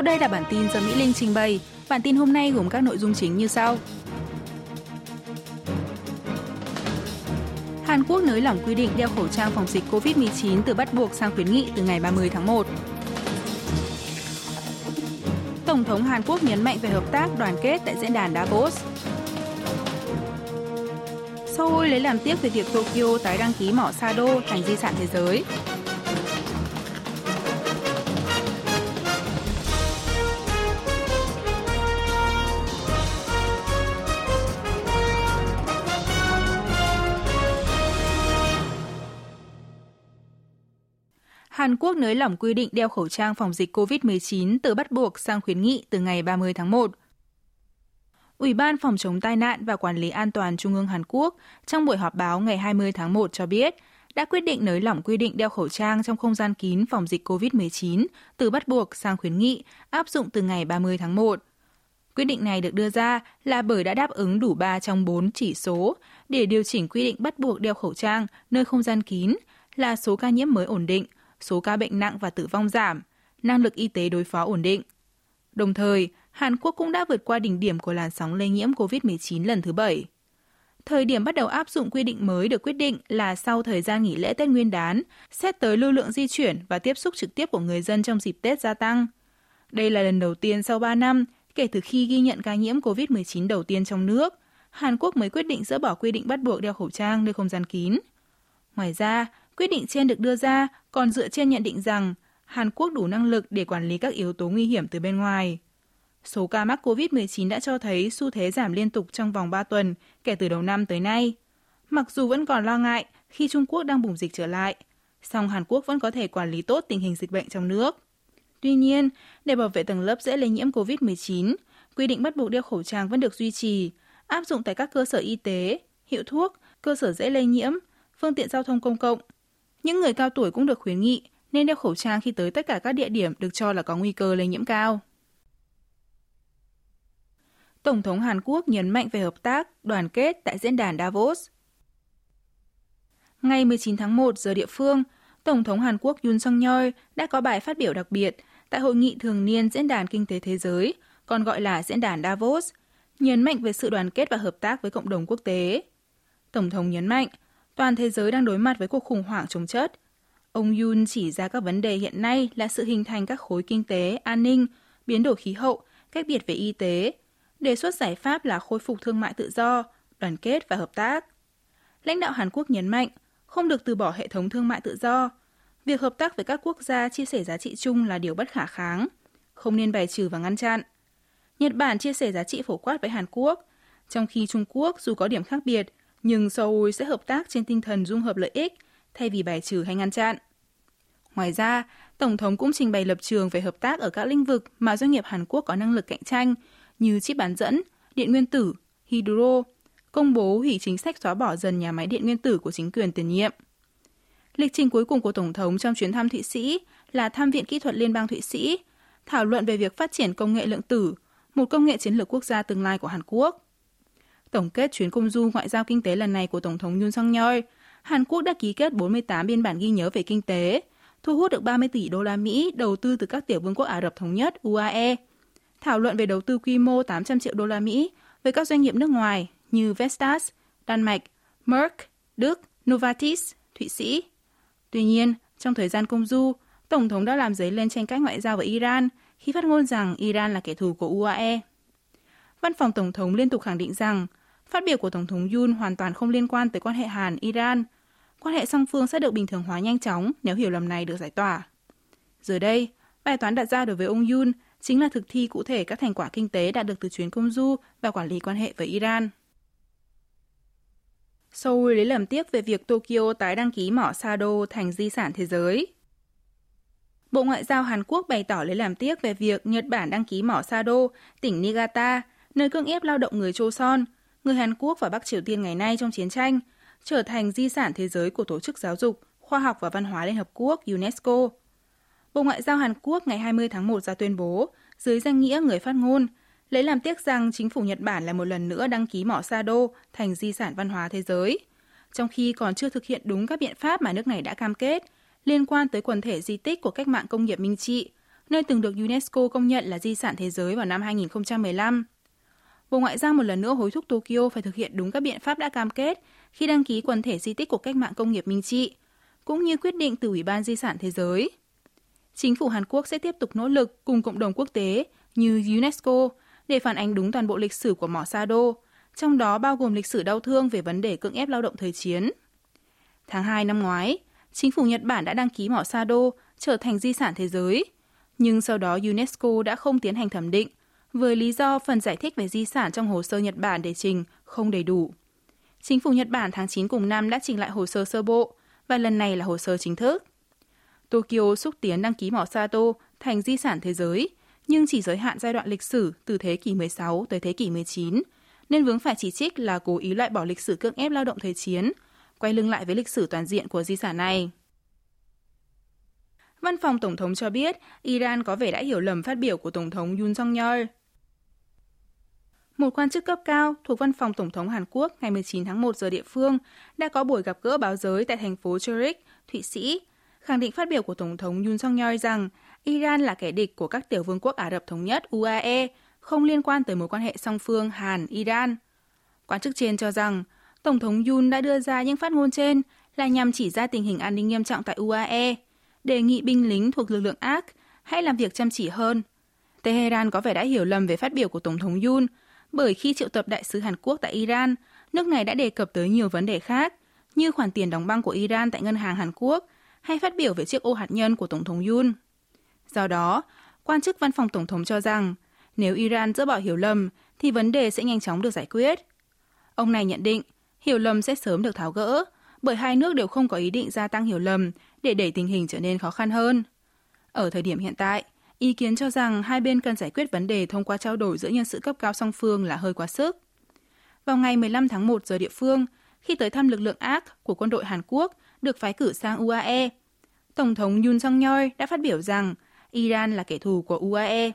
Sau đây là bản tin do Mỹ Linh trình bày. Bản tin hôm nay gồm các nội dung chính như sau. Hàn Quốc nới lỏng quy định đeo khẩu trang phòng dịch COVID-19 từ bắt buộc sang khuyến nghị từ ngày 30 tháng 1. Tổng thống Hàn Quốc nhấn mạnh về hợp tác đoàn kết tại diễn đàn Davos. Seoul lấy làm tiếc về việc Tokyo tái đăng ký mỏ Sado thành di sản thế giới. Hàn Quốc nới lỏng quy định đeo khẩu trang phòng dịch COVID-19 từ bắt buộc sang khuyến nghị từ ngày 30 tháng 1. Ủy ban Phòng chống tai nạn và Quản lý an toàn Trung ương Hàn Quốc trong buổi họp báo ngày 20 tháng 1 cho biết đã quyết định nới lỏng quy định đeo khẩu trang trong không gian kín phòng dịch COVID-19 từ bắt buộc sang khuyến nghị áp dụng từ ngày 30 tháng 1. Quyết định này được đưa ra là bởi đã đáp ứng đủ 3 trong 4 chỉ số để điều chỉnh quy định bắt buộc đeo khẩu trang nơi không gian kín là số ca nhiễm mới ổn định, số ca bệnh nặng và tử vong giảm, năng lực y tế đối phó ổn định. Đồng thời, Hàn Quốc cũng đã vượt qua đỉnh điểm của làn sóng lây nhiễm COVID-19 lần thứ bảy. Thời điểm bắt đầu áp dụng quy định mới được quyết định là sau thời gian nghỉ lễ Tết Nguyên đán, xét tới lưu lượng di chuyển và tiếp xúc trực tiếp của người dân trong dịp Tết gia tăng. Đây là lần đầu tiên sau 3 năm kể từ khi ghi nhận ca nhiễm COVID-19 đầu tiên trong nước, Hàn Quốc mới quyết định dỡ bỏ quy định bắt buộc đeo khẩu trang nơi không gian kín. Ngoài ra, quyết định trên được đưa ra còn dựa trên nhận định rằng Hàn Quốc đủ năng lực để quản lý các yếu tố nguy hiểm từ bên ngoài. Số ca mắc COVID-19 đã cho thấy xu thế giảm liên tục trong vòng 3 tuần kể từ đầu năm tới nay. Mặc dù vẫn còn lo ngại khi Trung Quốc đang bùng dịch trở lại, song Hàn Quốc vẫn có thể quản lý tốt tình hình dịch bệnh trong nước. Tuy nhiên, để bảo vệ tầng lớp dễ lây nhiễm COVID-19, quy định bắt buộc đeo khẩu trang vẫn được duy trì, áp dụng tại các cơ sở y tế, hiệu thuốc, cơ sở dễ lây nhiễm, phương tiện giao thông công cộng. Những người cao tuổi cũng được khuyến nghị nên đeo khẩu trang khi tới tất cả các địa điểm được cho là có nguy cơ lây nhiễm cao. Tổng thống Hàn Quốc nhấn mạnh về hợp tác, đoàn kết tại diễn đàn Davos. Ngày 19 tháng 1 giờ địa phương, Tổng thống Hàn Quốc Yoon song yeol đã có bài phát biểu đặc biệt tại hội nghị thường niên Diễn đàn Kinh tế Thế giới, còn gọi là Diễn đàn Davos, nhấn mạnh về sự đoàn kết và hợp tác với cộng đồng quốc tế. Tổng thống nhấn mạnh, toàn thế giới đang đối mặt với cuộc khủng hoảng chống chất. Ông Yun chỉ ra các vấn đề hiện nay là sự hình thành các khối kinh tế, an ninh, biến đổi khí hậu, cách biệt về y tế, đề xuất giải pháp là khôi phục thương mại tự do, đoàn kết và hợp tác. Lãnh đạo Hàn Quốc nhấn mạnh, không được từ bỏ hệ thống thương mại tự do. Việc hợp tác với các quốc gia chia sẻ giá trị chung là điều bất khả kháng, không nên bài trừ và ngăn chặn. Nhật Bản chia sẻ giá trị phổ quát với Hàn Quốc, trong khi Trung Quốc dù có điểm khác biệt, nhưng Seoul sẽ hợp tác trên tinh thần dung hợp lợi ích thay vì bài trừ hay ngăn chặn. Ngoài ra, Tổng thống cũng trình bày lập trường về hợp tác ở các lĩnh vực mà doanh nghiệp Hàn Quốc có năng lực cạnh tranh như chip bán dẫn, điện nguyên tử, hydro, công bố hủy chính sách xóa bỏ dần nhà máy điện nguyên tử của chính quyền tiền nhiệm. Lịch trình cuối cùng của Tổng thống trong chuyến thăm Thụy Sĩ là thăm Viện Kỹ thuật Liên bang Thụy Sĩ, thảo luận về việc phát triển công nghệ lượng tử, một công nghệ chiến lược quốc gia tương lai của Hàn Quốc. Tổng kết chuyến công du ngoại giao kinh tế lần này của Tổng thống Yoon song yeol Hàn Quốc đã ký kết 48 biên bản ghi nhớ về kinh tế, thu hút được 30 tỷ đô la Mỹ đầu tư từ các tiểu vương quốc Ả Rập Thống Nhất UAE, thảo luận về đầu tư quy mô 800 triệu đô la Mỹ với các doanh nghiệp nước ngoài như Vestas, Đan Mạch, Merck, Đức, Novartis, Thụy Sĩ. Tuy nhiên, trong thời gian công du, Tổng thống đã làm dấy lên tranh cãi ngoại giao với Iran khi phát ngôn rằng Iran là kẻ thù của UAE. Văn phòng Tổng thống liên tục khẳng định rằng phát biểu của Tổng thống Yoon hoàn toàn không liên quan tới quan hệ Hàn-Iran. Quan hệ song phương sẽ được bình thường hóa nhanh chóng nếu hiểu lầm này được giải tỏa. Giờ đây, bài toán đặt ra đối với ông Yoon chính là thực thi cụ thể các thành quả kinh tế đạt được từ chuyến công du và quản lý quan hệ với Iran. Seoul lấy làm tiếc về việc Tokyo tái đăng ký mỏ Sado thành di sản thế giới. Bộ Ngoại giao Hàn Quốc bày tỏ lấy làm tiếc về việc Nhật Bản đăng ký mỏ Sado, tỉnh Niigata, nơi cưỡng ép lao động người Choson, người Hàn Quốc và Bắc Triều Tiên ngày nay trong chiến tranh, trở thành di sản thế giới của Tổ chức Giáo dục, Khoa học và Văn hóa Liên Hợp Quốc UNESCO. Bộ Ngoại giao Hàn Quốc ngày 20 tháng 1 ra tuyên bố, dưới danh nghĩa người phát ngôn, lấy làm tiếc rằng chính phủ Nhật Bản lại một lần nữa đăng ký mỏ Sa Đô thành di sản văn hóa thế giới, trong khi còn chưa thực hiện đúng các biện pháp mà nước này đã cam kết liên quan tới quần thể di tích của cách mạng công nghiệp Minh Trị, nơi từng được UNESCO công nhận là di sản thế giới vào năm 2015. Bộ Ngoại giao một lần nữa hối thúc Tokyo phải thực hiện đúng các biện pháp đã cam kết khi đăng ký quần thể di tích của cách mạng công nghiệp Minh Trị, cũng như quyết định từ Ủy ban Di sản Thế giới. Chính phủ Hàn Quốc sẽ tiếp tục nỗ lực cùng cộng đồng quốc tế như UNESCO để phản ánh đúng toàn bộ lịch sử của mỏ Sado, trong đó bao gồm lịch sử đau thương về vấn đề cưỡng ép lao động thời chiến. Tháng 2 năm ngoái, chính phủ Nhật Bản đã đăng ký mỏ Sado trở thành di sản thế giới, nhưng sau đó UNESCO đã không tiến hành thẩm định với lý do phần giải thích về di sản trong hồ sơ Nhật Bản để trình không đầy đủ. Chính phủ Nhật Bản tháng 9 cùng năm đã trình lại hồ sơ sơ bộ và lần này là hồ sơ chính thức. Tokyo xúc tiến đăng ký mỏ Sato thành di sản thế giới, nhưng chỉ giới hạn giai đoạn lịch sử từ thế kỷ 16 tới thế kỷ 19, nên vướng phải chỉ trích là cố ý loại bỏ lịch sử cưỡng ép lao động thời chiến, quay lưng lại với lịch sử toàn diện của di sản này. Văn phòng Tổng thống cho biết Iran có vẻ đã hiểu lầm phát biểu của Tổng thống Yoon Song-yeol. Một quan chức cấp cao thuộc Văn phòng Tổng thống Hàn Quốc ngày 19 tháng 1 giờ địa phương đã có buổi gặp gỡ báo giới tại thành phố Zurich, Thụy Sĩ, khẳng định phát biểu của Tổng thống Yoon Song-yeol rằng Iran là kẻ địch của các tiểu vương quốc Ả Rập Thống Nhất UAE, không liên quan tới mối quan hệ song phương Hàn-Iran. Quan chức trên cho rằng Tổng thống Yoon đã đưa ra những phát ngôn trên là nhằm chỉ ra tình hình an ninh nghiêm trọng tại UAE, đề nghị binh lính thuộc lực lượng ác hãy làm việc chăm chỉ hơn. Tehran có vẻ đã hiểu lầm về phát biểu của Tổng thống Yoon, bởi khi triệu tập đại sứ Hàn Quốc tại Iran, nước này đã đề cập tới nhiều vấn đề khác, như khoản tiền đóng băng của Iran tại ngân hàng Hàn Quốc hay phát biểu về chiếc ô hạt nhân của Tổng thống Yoon. Do đó, quan chức văn phòng Tổng thống cho rằng nếu Iran dỡ bỏ hiểu lầm thì vấn đề sẽ nhanh chóng được giải quyết. Ông này nhận định hiểu lầm sẽ sớm được tháo gỡ bởi hai nước đều không có ý định gia tăng hiểu lầm để đẩy tình hình trở nên khó khăn hơn. Ở thời điểm hiện tại, ý kiến cho rằng hai bên cần giải quyết vấn đề thông qua trao đổi giữa nhân sự cấp cao song phương là hơi quá sức. Vào ngày 15 tháng 1 giờ địa phương, khi tới thăm lực lượng ác của quân đội Hàn Quốc được phái cử sang UAE, Tổng thống Yoon song yeol đã phát biểu rằng Iran là kẻ thù của UAE.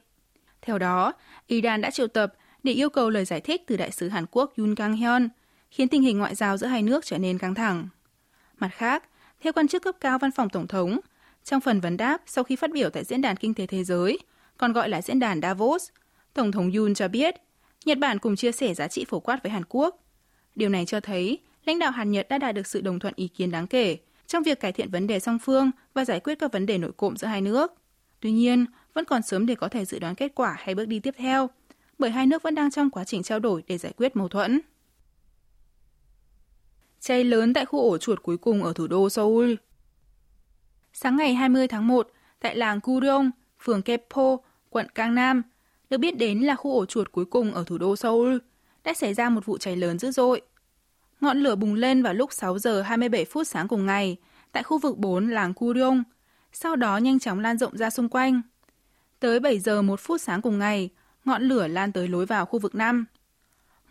Theo đó, Iran đã triệu tập để yêu cầu lời giải thích từ đại sứ Hàn Quốc Yoon Kang Hyun, khiến tình hình ngoại giao giữa hai nước trở nên căng thẳng. Mặt khác, theo quan chức cấp cao văn phòng Tổng thống, trong phần vấn đáp sau khi phát biểu tại Diễn đàn Kinh tế Thế giới, còn gọi là Diễn đàn Davos, Tổng thống Yoon cho biết Nhật Bản cùng chia sẻ giá trị phổ quát với Hàn Quốc. Điều này cho thấy lãnh đạo Hàn Nhật đã đạt được sự đồng thuận ý kiến đáng kể trong việc cải thiện vấn đề song phương và giải quyết các vấn đề nội cộm giữa hai nước. Tuy nhiên, vẫn còn sớm để có thể dự đoán kết quả hay bước đi tiếp theo, bởi hai nước vẫn đang trong quá trình trao đổi để giải quyết mâu thuẫn. Cháy lớn tại khu ổ chuột cuối cùng ở thủ đô Seoul. Sáng ngày 20 tháng 1, tại làng Guryong, phường Kepo, quận Cang Nam, được biết đến là khu ổ chuột cuối cùng ở thủ đô Seoul, đã xảy ra một vụ cháy lớn dữ dội. Ngọn lửa bùng lên vào lúc 6 giờ 27 phút sáng cùng ngày tại khu vực 4 làng Guryong, sau đó nhanh chóng lan rộng ra xung quanh. Tới 7 giờ 1 phút sáng cùng ngày, ngọn lửa lan tới lối vào khu vực 5.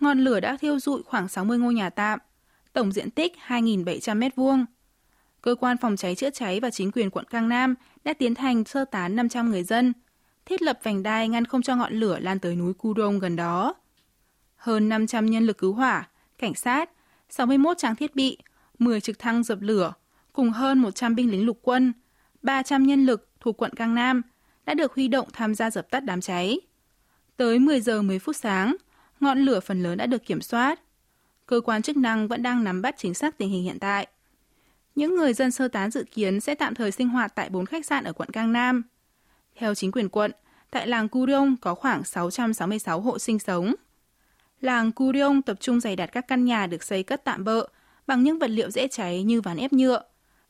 Ngọn lửa đã thiêu dụi khoảng 60 ngôi nhà tạm, tổng diện tích 2.700 m2. Cơ quan phòng cháy chữa cháy và chính quyền quận Cang Nam đã tiến hành sơ tán 500 người dân, thiết lập vành đai ngăn không cho ngọn lửa lan tới núi Kudong gần đó. Hơn 500 nhân lực cứu hỏa, cảnh sát, 61 trang thiết bị, 10 trực thăng dập lửa, cùng hơn 100 binh lính lục quân, 300 nhân lực thuộc quận Cang Nam đã được huy động tham gia dập tắt đám cháy. Tới 10 giờ 10 phút sáng, ngọn lửa phần lớn đã được kiểm soát. Cơ quan chức năng vẫn đang nắm bắt chính xác tình hình hiện tại. Những người dân sơ tán dự kiến sẽ tạm thời sinh hoạt tại 4 khách sạn ở quận Cang Nam. Theo chính quyền quận, tại làng Curyong có khoảng 666 hộ sinh sống. Làng Curyong tập trung dày đặt các căn nhà được xây cất tạm bợ bằng những vật liệu dễ cháy như ván ép nhựa,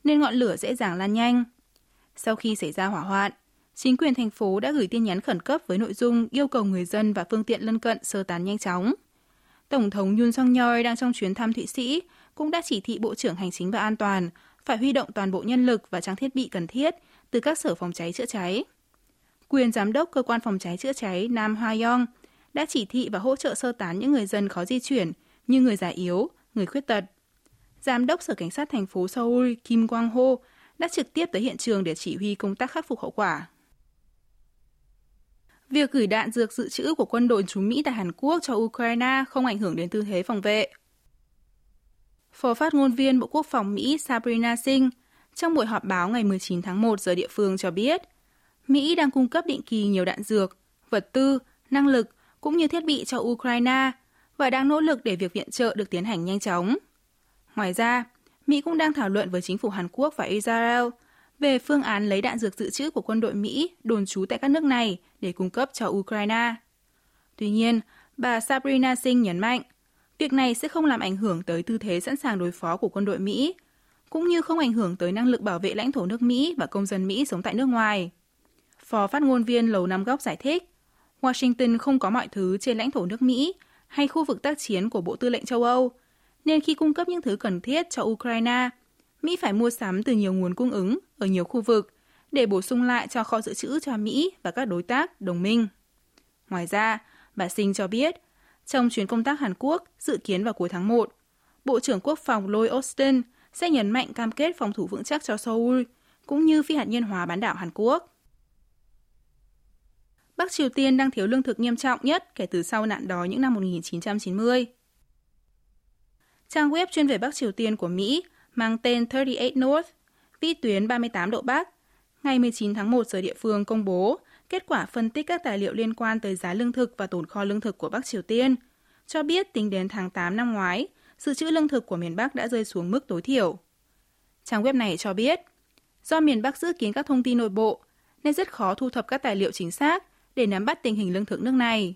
nên ngọn lửa dễ dàng lan nhanh. Sau khi xảy ra hỏa hoạn, chính quyền thành phố đã gửi tin nhắn khẩn cấp với nội dung yêu cầu người dân và phương tiện lân cận sơ tán nhanh chóng. Tổng thống Yoon song yeol đang trong chuyến thăm Thụy Sĩ cũng đã chỉ thị Bộ trưởng Hành chính và An toàn phải huy động toàn bộ nhân lực và trang thiết bị cần thiết từ các sở phòng cháy chữa cháy. Quyền giám đốc cơ quan phòng cháy chữa cháy Nam Hoa Yong đã chỉ thị và hỗ trợ sơ tán những người dân khó di chuyển như người già yếu, người khuyết tật. Giám đốc Sở Cảnh sát thành phố Seoul Kim Quang Ho đã trực tiếp tới hiện trường để chỉ huy công tác khắc phục hậu quả. Việc gửi đạn dược dự trữ của quân đội chúng Mỹ tại Hàn Quốc cho Ukraine không ảnh hưởng đến tư thế phòng vệ. Phó phát ngôn viên Bộ Quốc phòng Mỹ Sabrina Singh trong buổi họp báo ngày 19 tháng 1 giờ địa phương cho biết, Mỹ đang cung cấp định kỳ nhiều đạn dược, vật tư, năng lực cũng như thiết bị cho Ukraine và đang nỗ lực để việc viện trợ được tiến hành nhanh chóng. Ngoài ra, Mỹ cũng đang thảo luận với chính phủ Hàn Quốc và Israel về phương án lấy đạn dược dự trữ của quân đội Mỹ đồn trú tại các nước này để cung cấp cho Ukraine. Tuy nhiên, bà Sabrina Singh nhấn mạnh, việc này sẽ không làm ảnh hưởng tới tư thế sẵn sàng đối phó của quân đội Mỹ, cũng như không ảnh hưởng tới năng lực bảo vệ lãnh thổ nước Mỹ và công dân Mỹ sống tại nước ngoài. Phó phát ngôn viên Lầu Năm Góc giải thích, Washington không có mọi thứ trên lãnh thổ nước Mỹ hay khu vực tác chiến của Bộ Tư lệnh châu Âu, nên khi cung cấp những thứ cần thiết cho Ukraine, Mỹ phải mua sắm từ nhiều nguồn cung ứng ở nhiều khu vực để bổ sung lại cho kho dự trữ cho Mỹ và các đối tác, đồng minh. Ngoài ra, bà Sinh cho biết, trong chuyến công tác Hàn Quốc dự kiến vào cuối tháng 1, Bộ trưởng Quốc phòng Lloyd Austin sẽ nhấn mạnh cam kết phòng thủ vững chắc cho Seoul, cũng như phi hạt nhân hóa bán đảo Hàn Quốc. Bắc Triều Tiên đang thiếu lương thực nghiêm trọng nhất kể từ sau nạn đói những năm 1990. Trang web chuyên về Bắc Triều Tiên của Mỹ mang tên 38 North, vĩ tuyến 38 độ Bắc, ngày 19 tháng 1 giờ địa phương công bố kết quả phân tích các tài liệu liên quan tới giá lương thực và tồn kho lương thực của Bắc Triều Tiên, cho biết tính đến tháng 8 năm ngoái, dự trữ lương thực của miền Bắc đã rơi xuống mức tối thiểu. Trang web này cho biết, do miền Bắc giữ kín các thông tin nội bộ, nên rất khó thu thập các tài liệu chính xác để nắm bắt tình hình lương thực nước này.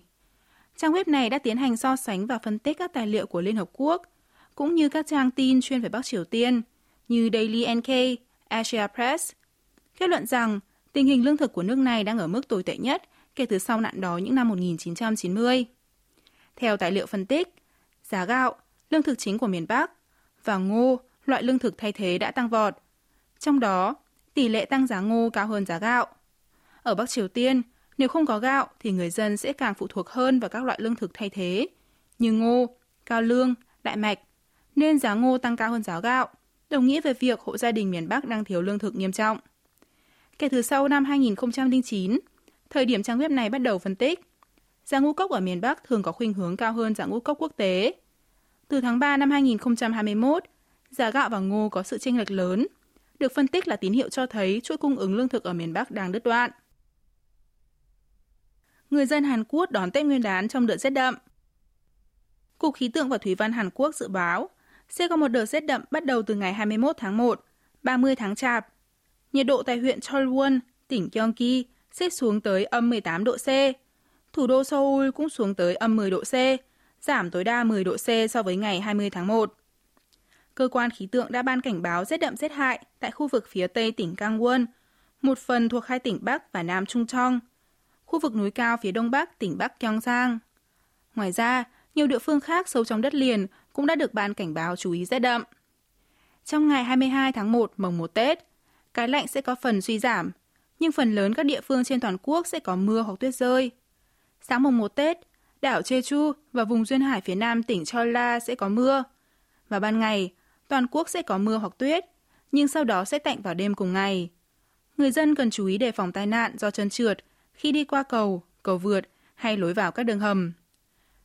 Trang web này đã tiến hành so sánh và phân tích các tài liệu của Liên Hợp Quốc, cũng như các trang tin chuyên về Bắc Triều Tiên như Daily NK, Asia Press, kết luận rằng tình hình lương thực của nước này đang ở mức tồi tệ nhất kể từ sau nạn đói những năm 1990. Theo tài liệu phân tích, giá gạo, lương thực chính của miền Bắc, và ngô, loại lương thực thay thế đã tăng vọt. Trong đó, tỷ lệ tăng giá ngô cao hơn giá gạo. Ở Bắc Triều Tiên, nếu không có gạo thì người dân sẽ càng phụ thuộc hơn vào các loại lương thực thay thế như ngô, cao lương, đại mạch, nên giá ngô tăng cao hơn giá gạo, đồng nghĩa về việc hộ gia đình miền Bắc đang thiếu lương thực nghiêm trọng. Kể từ sau năm 2009, thời điểm trang web này bắt đầu phân tích, giá ngũ cốc ở miền Bắc thường có khuynh hướng cao hơn giá ngũ cốc quốc tế. Từ tháng 3 năm 2021, giá gạo và ngô có sự chênh lệch lớn, được phân tích là tín hiệu cho thấy chuỗi cung ứng lương thực ở miền Bắc đang đứt đoạn người dân Hàn Quốc đón Tết Nguyên đán trong đợt rét đậm. Cục Khí tượng và Thủy văn Hàn Quốc dự báo sẽ có một đợt rét đậm bắt đầu từ ngày 21 tháng 1, 30 tháng Chạp. Nhiệt độ tại huyện Cholwon, tỉnh Gyeonggi sẽ xuống tới âm 18 độ C. Thủ đô Seoul cũng xuống tới âm 10 độ C, giảm tối đa 10 độ C so với ngày 20 tháng 1. Cơ quan khí tượng đã ban cảnh báo rét đậm rét hại tại khu vực phía tây tỉnh Gangwon, một phần thuộc hai tỉnh Bắc và Nam Trung Trong, – khu vực núi cao phía đông bắc tỉnh Bắc Gyeongsang. Ngoài ra, nhiều địa phương khác sâu trong đất liền cũng đã được ban cảnh báo chú ý rét đậm. Trong ngày 22 tháng 1 mồng 1 Tết, cái lạnh sẽ có phần suy giảm, nhưng phần lớn các địa phương trên toàn quốc sẽ có mưa hoặc tuyết rơi. Sáng mùng 1 Tết, đảo Jeju và vùng duyên hải phía nam tỉnh Chola sẽ có mưa. Và ban ngày, toàn quốc sẽ có mưa hoặc tuyết, nhưng sau đó sẽ tạnh vào đêm cùng ngày. Người dân cần chú ý đề phòng tai nạn do chân trượt khi đi qua cầu, cầu vượt hay lối vào các đường hầm.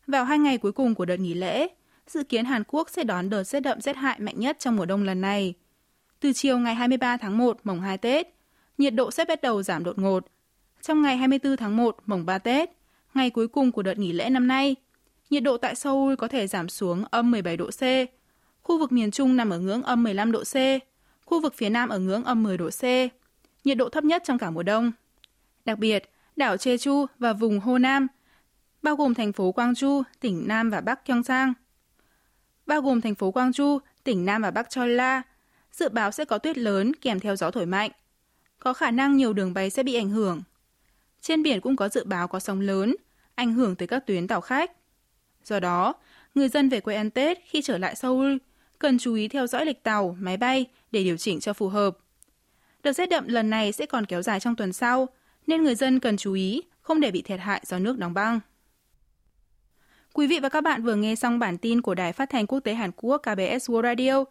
Vào hai ngày cuối cùng của đợt nghỉ lễ, dự kiến Hàn Quốc sẽ đón đợt rét đậm rét hại mạnh nhất trong mùa đông lần này. Từ chiều ngày 23 tháng 1 mùng 2 Tết, nhiệt độ sẽ bắt đầu giảm đột ngột. Trong ngày 24 tháng 1 mùng 3 Tết, ngày cuối cùng của đợt nghỉ lễ năm nay, nhiệt độ tại Seoul có thể giảm xuống âm 17 độ C. Khu vực miền Trung nằm ở ngưỡng âm 15 độ C, khu vực phía Nam ở ngưỡng âm 10 độ C. Nhiệt độ thấp nhất trong cả mùa đông. Đặc biệt, đảo Jeju và vùng Hồ Nam, bao gồm thành phố Gwangju, tỉnh Nam và Bắc Gyeongsang. Bao gồm thành phố Gwangju, tỉnh Nam và Bắc Cholla, dự báo sẽ có tuyết lớn kèm theo gió thổi mạnh. Có khả năng nhiều đường bay sẽ bị ảnh hưởng. Trên biển cũng có dự báo có sóng lớn, ảnh hưởng tới các tuyến tàu khách. Do đó, người dân về quê ăn Tết khi trở lại Seoul cần chú ý theo dõi lịch tàu, máy bay để điều chỉnh cho phù hợp. Đợt rét đậm lần này sẽ còn kéo dài trong tuần sau, nên người dân cần chú ý không để bị thiệt hại do nước đóng băng. Quý vị và các bạn vừa nghe xong bản tin của Đài Phát thanh Quốc tế Hàn Quốc KBS World Radio.